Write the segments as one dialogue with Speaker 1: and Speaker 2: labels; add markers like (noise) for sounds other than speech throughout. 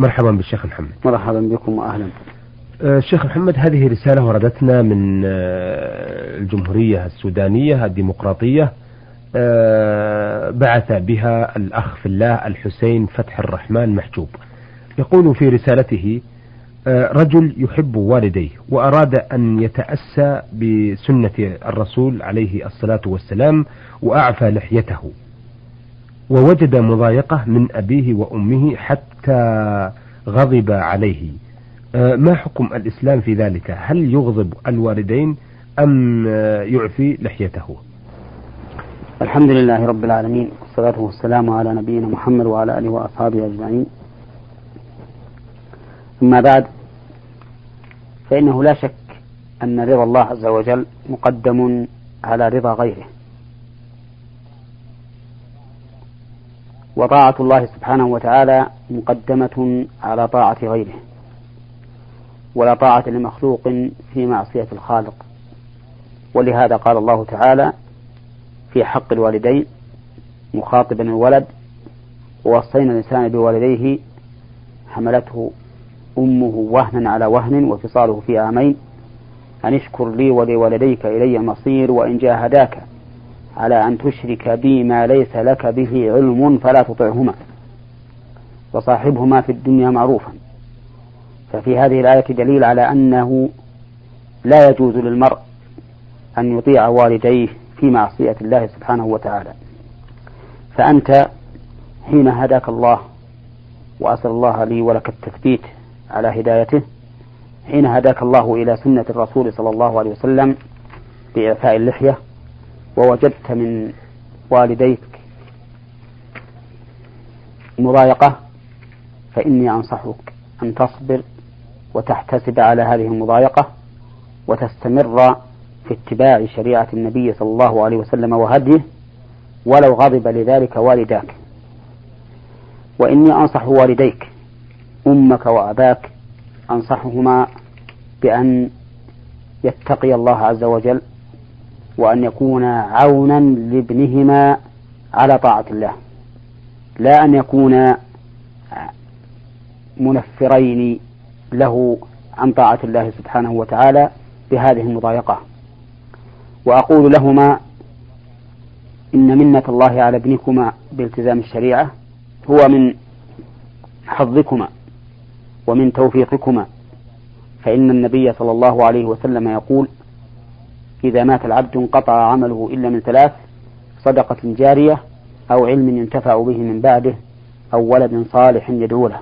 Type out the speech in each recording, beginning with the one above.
Speaker 1: مرحبا بالشيخ محمد.
Speaker 2: مرحبا بكم وأهلا.
Speaker 1: آه، الشيخ محمد هذه رسالة وردتنا من آه، الجمهورية السودانية الديمقراطية آه، بعث بها الأخ في الله الحسين فتح الرحمن محجوب. يقول في رسالته رجل يحب والديه وأراد أن يتأسى بسنة الرسول عليه الصلاة والسلام وأعفى لحيته. ووجد مضايقة من أبيه وأمه حتى غضب عليه. آه، ما حكم الإسلام في ذلك؟ هل يغضب الوالدين أم آه، يعفي لحيته؟
Speaker 2: الحمد لله رب العالمين والصلاة والسلام على نبينا محمد وعلى آله وأصحابه أجمعين. أما بعد فإنه لا شك أن رضا الله عز وجل مقدم على رضا غيره. وطاعة الله سبحانه وتعالى مقدمة على طاعة غيره ولا طاعة لمخلوق في معصية الخالق. ولهذا قال الله تعالى في حق الوالدين مخاطبا الولد ووصينا الإنسان بوالديه حملته أمه وهنا على وهن وفصاله في عامين أن اشكر لي ولوالديك إلي المصير وإن جاهداك على أن تشرك بي ما ليس لك به علم فلا تطعهما وصاحبهما في الدنيا معروفا. ففي هذه الآية دليل على أنه لا يجوز للمرء أن يطيع والديه في معصية الله سبحانه وتعالى. فأنت حين هداك الله وأسأل الله لي ولك التثبيت على هدايته حين هداك الله إلى سنة الرسول صلى الله عليه وسلم بإعفاء اللحية ووجدت من والديك مضايقة فإني أنصحك أن تصبر وتحتسب على هذه المضايقة وتستمر في اتباع شريعة النبي صلى الله عليه وسلم وهديه ولو غضب لذلك والداك. وإني أنصح والديك أمك وأباك أنصحهما بأن يتقي الله عز وجل وأن يكون عونا لابنهما على طاعة الله لا أن يكون منفرين له عن طاعة الله سبحانه وتعالى بهذه المضايقة. وأقول لهما إن منة الله على ابنكما بالتزام الشريعة هو من حظكما ومن توفيقكما. فإن النبي صلى الله عليه وسلم يقول إذا مات العبد انقطع عمله إلا من ثلاث صدقة جارية أو علم ينتفع به من بعده أو ولد صالح يدعو له.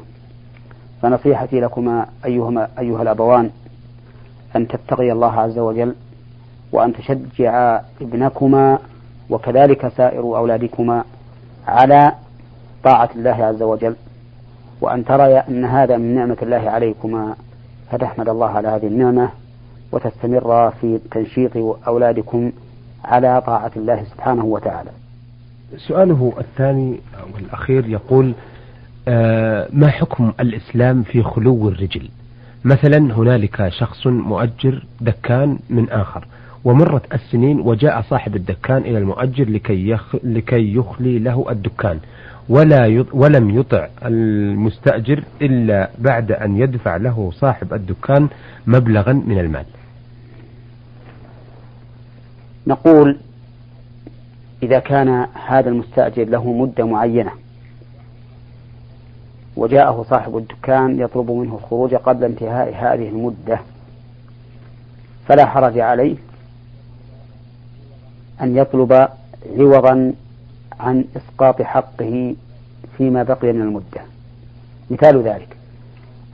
Speaker 2: فنصيحتي لكما أيهما أيها الأبوان أن تتقي الله عز وجل وأن تشجع ابنكما وكذلك سائر أولادكما على طاعة الله عز وجل. وأن ترى أن هذا من نعمة الله عليكما فتحمد الله على هذه النعمة وتستمر في تنشيط أولادكم على طاعة الله سبحانه وتعالى.
Speaker 1: سؤاله الثاني أو الأخير يقول آه، ما حكم الإسلام في خلو الرجل؟ مثلا هنالك شخص مؤجر دكان من آخر ومرت السنين وجاء صاحب الدكان إلى المؤجر لكي, يخ لكي يخلي له الدكان. ولا ولم يطع المستأجر إلا بعد أن يدفع له صاحب الدكان مبلغا من المال.
Speaker 2: نقول إذا كان هذا المستأجر له مدة معينة وجاءه صاحب الدكان يطلب منه الخروج قبل انتهاء هذه المدة فلا حرج عليه أن يطلب عوضا عن إسقاط حقه فيما بقي من المدة. مثال ذلك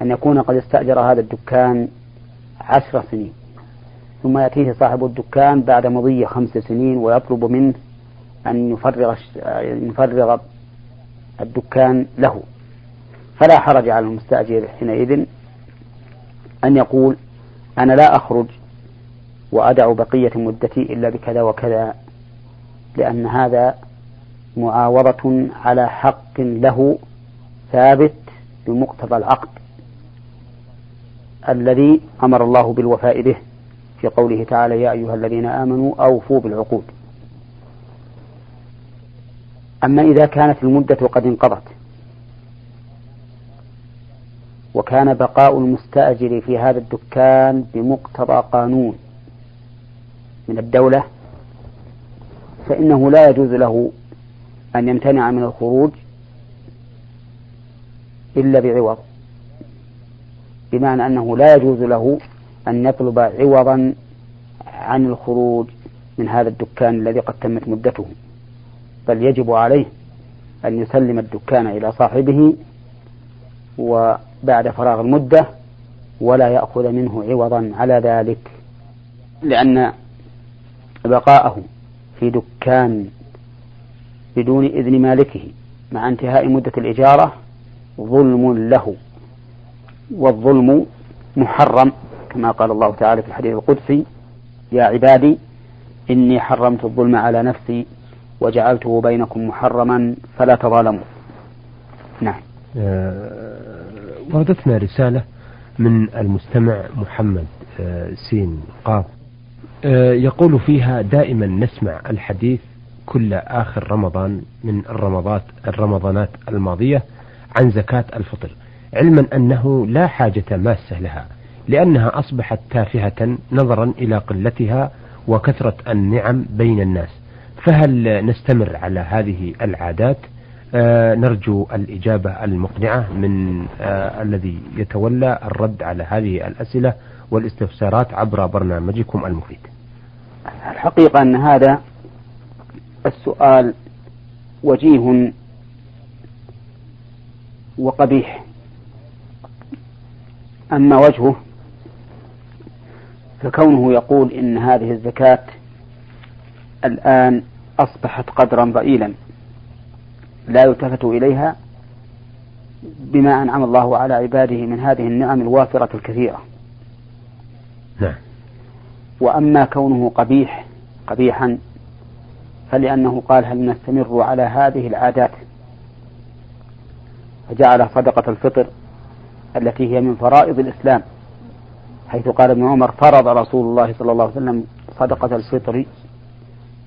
Speaker 2: أن يكون قد استأجر هذا الدكان عشر سنين ثم يأتيه صاحب الدكان بعد مضي خمس سنين ويطلب منه أن يفرغ يفرغ الدكان له. فلا حرج على المستأجر حينئذ أن يقول أنا لا أخرج وأدع بقية مدتي إلا بكذا وكذا لأن هذا معاوضة على حق له ثابت بمقتضى العقد الذي أمر الله بالوفاء به في قوله تعالى يا أيها الذين آمنوا أوفوا بالعقود. أما إذا كانت المدة قد انقضت وكان بقاء المستأجر في هذا الدكان بمقتضى قانون من الدولة فإنه لا يجوز له أن يمتنع من الخروج إلا بعوض. بمعنى أنه لا يجوز له أن يطلب عوضا عن الخروج من هذا الدكان الذي قد تمت مدته بل يجب عليه أن يسلم الدكان إلى صاحبه وبعد فراغ المدة ولا يأخذ منه عوضا على ذلك لأن بقاءه في دكان بدون إذن مالكه مع انتهاء مدة الإجارة ظلم له والظلم محرم كما قال الله تعالى في الحديث القدسي يا عبادي إني حرمت الظلم على نفسي وجعلته بينكم محرما فلا تظالموا. نعم.
Speaker 1: آه، وردتنا رسالة من المستمع محمد آه، سين قاف آه، يقول فيها دائما نسمع الحديث كل آخر رمضان من الرمضات الرمضانات الماضية عن زكاة الفطر. علما أنه لا حاجة ماسة لها لأنها أصبحت تافهة نظرا إلى قلتها وكثرة النعم بين الناس. فهل نستمر على هذه العادات؟ آه نرجو الإجابة المقنعة من آه الذي يتولى الرد على هذه الأسئلة والاستفسارات عبر برنامجكم المفيد.
Speaker 2: الحقيقة أن هذا السؤال وجيه وقبيح. أما وجهه فكونه يقول إن هذه الزكاة الآن أصبحت قدرا ضئيلا لا يلتفت إليها بما أنعم الله على عباده من هذه النعم الوافرة الكثيرة.
Speaker 1: نعم.
Speaker 2: وأما كونه قبيح قبيحا فلأنه قال هل نستمر على هذه العادات؟ فجعل صدقة الفطر التي هي من فرائض الإسلام حيث قال ابن عمر فرض رسول الله صلى الله عليه وسلم صدقة الفطر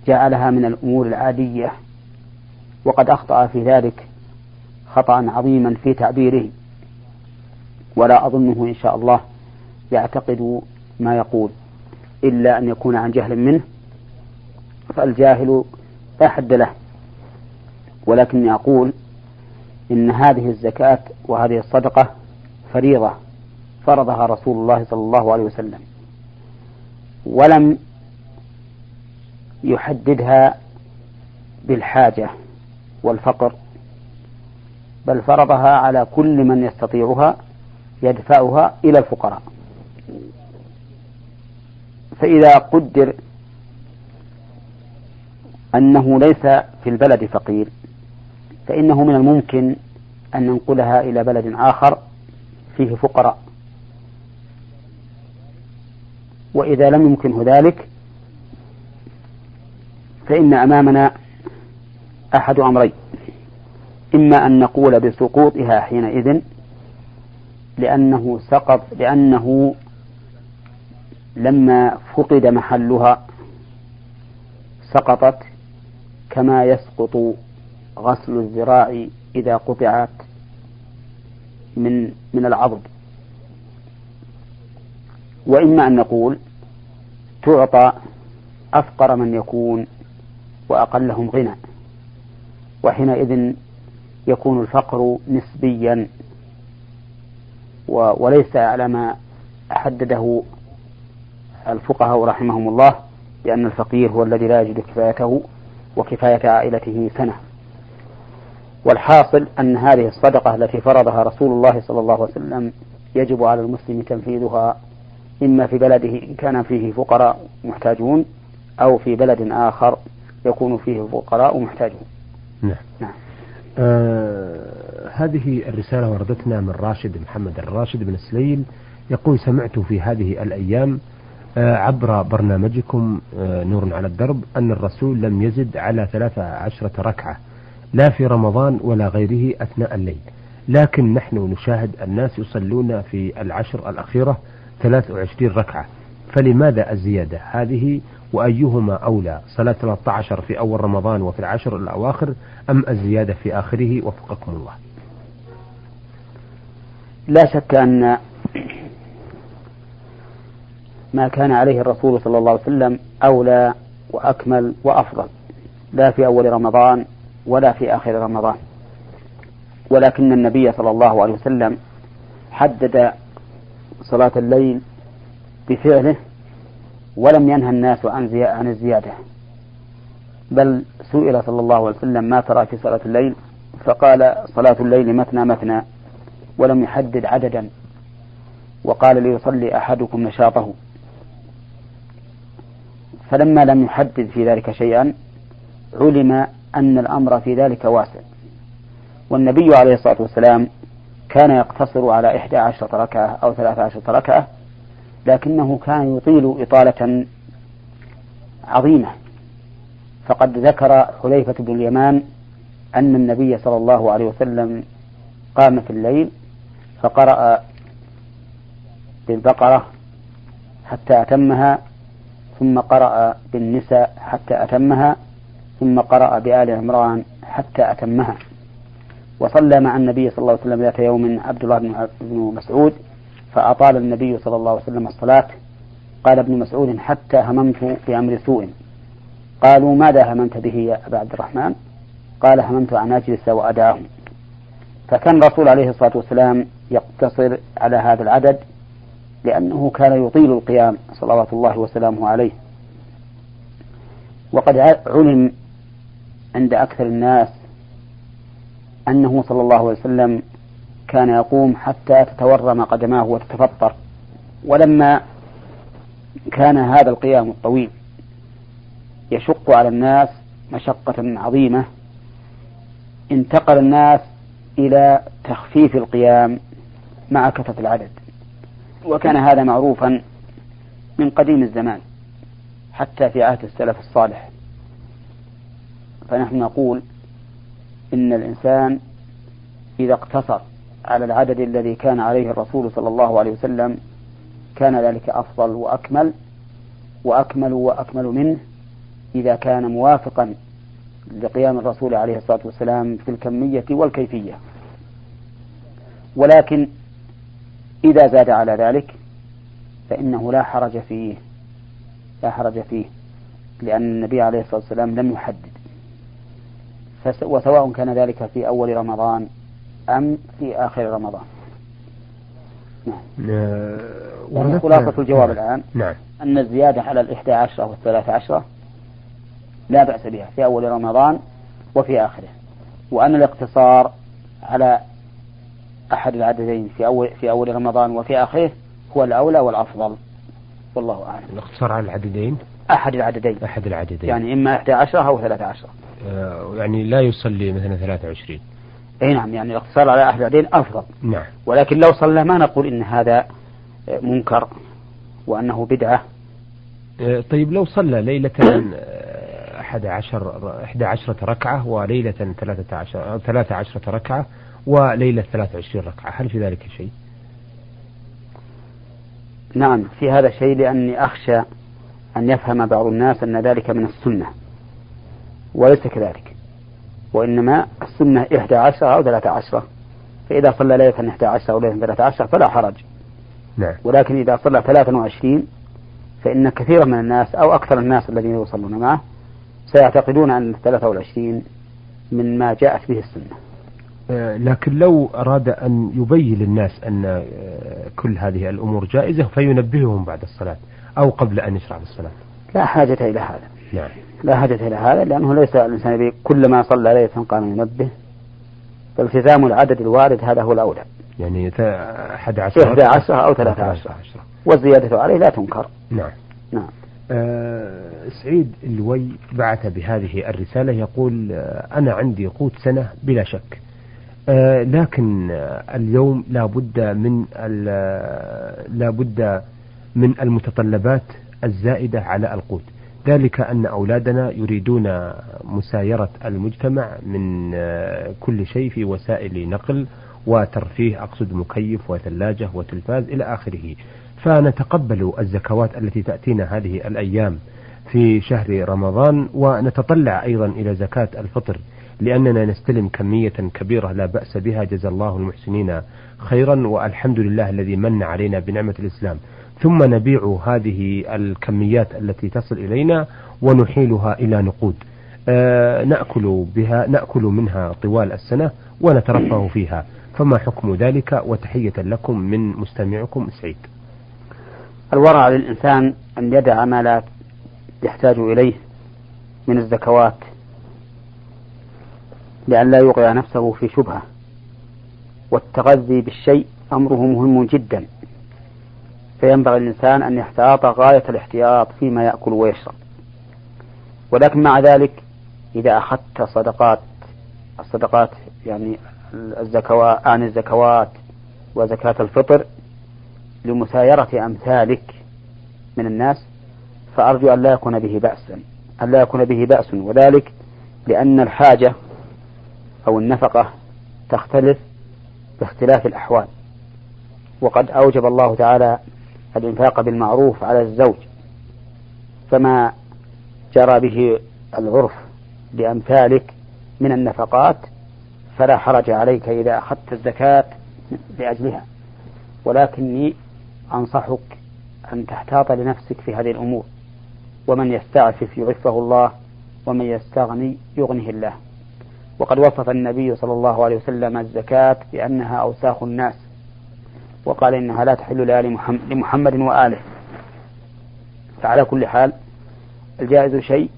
Speaker 2: جعلها من الأمور العادية وقد أخطأ في ذلك خطأ عظيما في تعبيره ولا أظنه إن شاء الله يعتقد ما يقول إلا أن يكون عن جهل منه فالجاهل لا حد له. ولكني أقول إن هذه الزكاة وهذه الصدقة فريضة فرضها رسول الله صلى الله عليه وسلم. ولم يحددها بالحاجة والفقر بل فرضها على كل من يستطيعها يدفعها إلى الفقراء. فإذا قدر أنه ليس في البلد فقير فإنه من الممكن أن ننقلها إلى بلد آخر فيه فقراء. وإذا لم يمكنه ذلك فإن أمامنا أحد أمرين. إما أن نقول بسقوطها حينئذ لأنه سقط لأنه لما فقد محلها سقطت كما يسقط غسل الذراع إذا قطعت من من العضد. وإما أن نقول تعطى أفقر من يكون وأقلهم غنى. وحينئذ يكون الفقر نسبيا وليس على ما حدده الفقهاء رحمهم الله لأن الفقير هو الذي لا يجد كفايته. وكفاية عائلته سنة. والحاصل أن هذه الصدقة التي فرضها رسول الله صلى الله عليه وسلم يجب على المسلم تنفيذها إما في بلده إن كان فيه فقراء محتاجون أو في بلد آخر يكون فيه فقراء محتاجون.
Speaker 1: نعم,
Speaker 2: نعم.
Speaker 1: آه هذه الرسالة وردتنا من راشد محمد الراشد بن السليل يقول سمعت في هذه الأيام عبر برنامجكم آه نور على الدرب أن الرسول لم يزد على ثلاثة عشرة ركعة لا في رمضان ولا غيره أثناء الليل. لكن نحن نشاهد الناس يصلون في العشر الأخيرة 23 ركعة. فلماذا الزيادة هذه؟ وأيهما أولى صلاة 13 في أول رمضان وفي العشر الأواخر أم الزيادة في آخره؟ وفقكم الله.
Speaker 2: لا شك أن ما كان عليه الرسول صلى الله عليه وسلم أولى وأكمل وأفضل. لا في أول رمضان ولا في آخر رمضان. ولكن النبي صلى الله عليه وسلم حدد صلاة الليل بفعله ولم ينهى الناس عن عن الزيادة. بل سئل صلى الله عليه وسلم ما ترى في صلاة الليل؟ فقال صلاة الليل مثنى مثنى ولم يحدد عددا. وقال ليصلي أحدكم نشاطه. فلما لم يحدد في ذلك شيئا علم أن الأمر في ذلك واسع. والنبي عليه الصلاة والسلام كان يقتصر على إحدى عشرة ركعة أو ثلاثة عشرة ركعة لكنه كان يطيل إطالة عظيمة. فقد ذكر حذيفة بن اليمان أن النبي صلى الله عليه وسلم قام في الليل فقرأ بالبقرة حتى أتمها ثم قرأ بالنساء حتى أتمها ثم قرأ بآل عمران حتى أتمها. وصلى مع النبي صلى الله عليه وسلم ذات يوم عبد الله بن مسعود فأطال النبي صلى الله عليه وسلم الصلاة. قال ابن مسعود حتى هممت بأمر سوء. قالوا ماذا هممت به يا أبا عبد الرحمن؟ قال هممت أن أجلس وأدعهم فكان الرسول عليه الصلاة والسلام يقتصر على هذا العدد لأنه كان يطيل القيام صلوات الله وسلامه عليه. وقد علم عند أكثر الناس أنه صلى الله عليه وسلم كان يقوم حتى تتورم قدماه وتتفطر. ولما كان هذا القيام الطويل يشق على الناس مشقة عظيمة انتقل الناس إلى تخفيف القيام مع كثرة العدد. وكان هذا معروفا من قديم الزمان حتى في عهد السلف الصالح. فنحن نقول إن الإنسان إذا اقتصر على العدد الذي كان عليه الرسول صلى الله عليه وسلم كان ذلك أفضل وأكمل وأكمل وأكمل منه إذا كان موافقا لقيام الرسول عليه الصلاة والسلام في الكمية والكيفية. ولكن إذا زاد على ذلك فإنه لا حرج فيه لا حرج فيه لأن النبي عليه الصلاة والسلام لم يحدد. وسواء كان ذلك في أول رمضان أم في آخر رمضان. نعم. يعني خلاصة الجواب نعم. الآن.
Speaker 1: نعم.
Speaker 2: أن الزيادة على الإحدى عشرة والثلاث عشرة لا بأس بها في أول رمضان وفي آخره. وأن الاقتصار على أحد العددين في أول في أول رمضان وفي آخره هو الأولى والأفضل. والله أعلم.
Speaker 1: الاقتصار على العددين؟
Speaker 2: أحد العددين.
Speaker 1: أحد العددين.
Speaker 2: يعني إما 11 أو 13
Speaker 1: آه يعني لا يصلي مثلا 23
Speaker 2: أي نعم يعني الاقتصار على أحد العددين أفضل.
Speaker 1: نعم.
Speaker 2: ولكن لو صلى ما نقول إن هذا منكر وأنه بدعة.
Speaker 1: آه طيب لو صلى ليلة (coughs) أحد عشر إحدى عشرة ركعة وليلة ثلاثة عشر ثلاثة عشرة ركعة وليلة ثلاثة وعشرين ركعة هل في ذلك شيء؟
Speaker 2: نعم في هذا شيء لأني أخشى أن يفهم بعض الناس أن ذلك من السنة وليس كذلك وإنما السنة إحدى عشرة أو ثلاثة عشرة فإذا صلى ليلة إحدى عشرة أو ليلة ثلاثة عشرة فلا حرج
Speaker 1: نعم.
Speaker 2: ولكن إذا صلى ثلاثة وعشرين فإن كثيرا من الناس أو أكثر الناس الذين يصلون معه سيعتقدون أن الثلاثة والعشرين من ما جاءت به السنة
Speaker 1: لكن لو أراد أن يبين للناس أن آه، كل هذه الأمور جائزة فينبههم بعد الصلاة أو قبل أن يشرع الصلاة
Speaker 2: لا حاجة إلى هذا.
Speaker 1: نعم.
Speaker 2: لا حاجة إلى هذا لأنه ليس الإنسان كلما صلى ليلة قام ينبه. فالتزام العدد الوارد هذا هو الأولى.
Speaker 1: يعني 11
Speaker 2: 11 أو 13 والزيادة عليه لا تنكر.
Speaker 1: نعم.
Speaker 2: نعم.
Speaker 1: آه سعيد الوي بعث بهذه الرسالة يقول آه أنا عندي قوت سنة بلا شك. آه لكن آه اليوم لا بد من لا بد من المتطلبات الزائدة على القوت. ذلك أن أولادنا يريدون مسايرة المجتمع من آه، كل شيء في وسائل نقل وترفيه أقصد مكيف وثلاجة وتلفاز إلى آخره. فنتقبل الزكوات التي تأتينا هذه الأيام في شهر رمضان ونتطلع أيضا إلى زكاة الفطر. لأننا نستلم كمية كبيرة لا بأس بها. جزا الله المحسنين خيرا والحمد لله الذي من علينا بنعمة الإسلام. ثم نبيع هذه الكميات التي تصل إلينا ونحيلها إلى نقود. آه نأكل بها نأكل منها طوال السنة ونترفه فيها. فما حكم ذلك؟ وتحية لكم من مستمعكم سعيد.
Speaker 2: الورع للإنسان أن يدع ما لا يحتاج إليه من الزكوات. لئلا يوقع نفسه في شبهة. والتغذي بالشيء أمره مهم جدا. فينبغي الإنسان أن يحتاط غاية الاحتياط فيما يأكل ويشرب. ولكن مع ذلك إذا أخذت صدقات الصدقات يعني الزكوات عن الزكوات وزكاة الفطر لمسايرة أمثالك من الناس فأرجو أن لا يكون به بأس أن لا يكون به بأس. وذلك لأن الحاجة أو النفقة تختلف باختلاف الأحوال. وقد أوجب الله تعالى الإنفاق بالمعروف على الزوج فما جرى به العرف لأمثالك من النفقات فلا حرج عليك إذا أخذت الزكاة لأجلها. ولكني أنصحك أن تحتاط لنفسك في هذه الأمور ومن يستعفف يعفه الله ومن يستغني يغنه الله. وقد وصف النبي صلى الله عليه وسلم الزكاة بأنها أوساخ الناس وقال إنها لا تحل لآل محمد وآله. فعلى كل حال الجائز شيء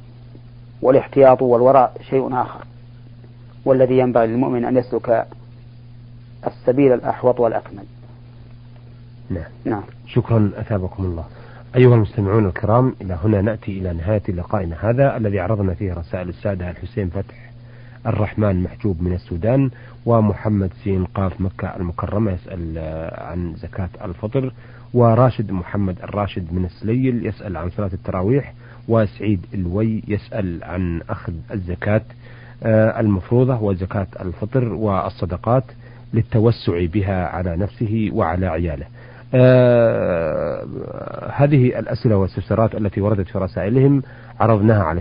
Speaker 2: والاحتياط والورع شيء آخر والذي ينبغي للمؤمن أن يسلك السبيل الأحوط والأكمل.
Speaker 1: نعم. نعم. شكرا أثابكم الله. أيها المستمعون الكرام إلى هنا نأتي إلى نهاية لقائنا هذا الذي عرضنا فيه رسائل السادة الحسين فتح. الرحمن محجوب من السودان ومحمد سين قاف مكة المكرمة يسأل عن زكاة الفطر وراشد محمد الراشد من السليل يسأل عن صلاة التراويح وسعيد الوي يسأل عن أخذ الزكاة آه، المفروضة وزكاة الفطر والصدقات للتوسع بها على نفسه وعلى عياله. آه هذه الأسئلة والاستفسارات التي وردت في رسائلهم عرضناها على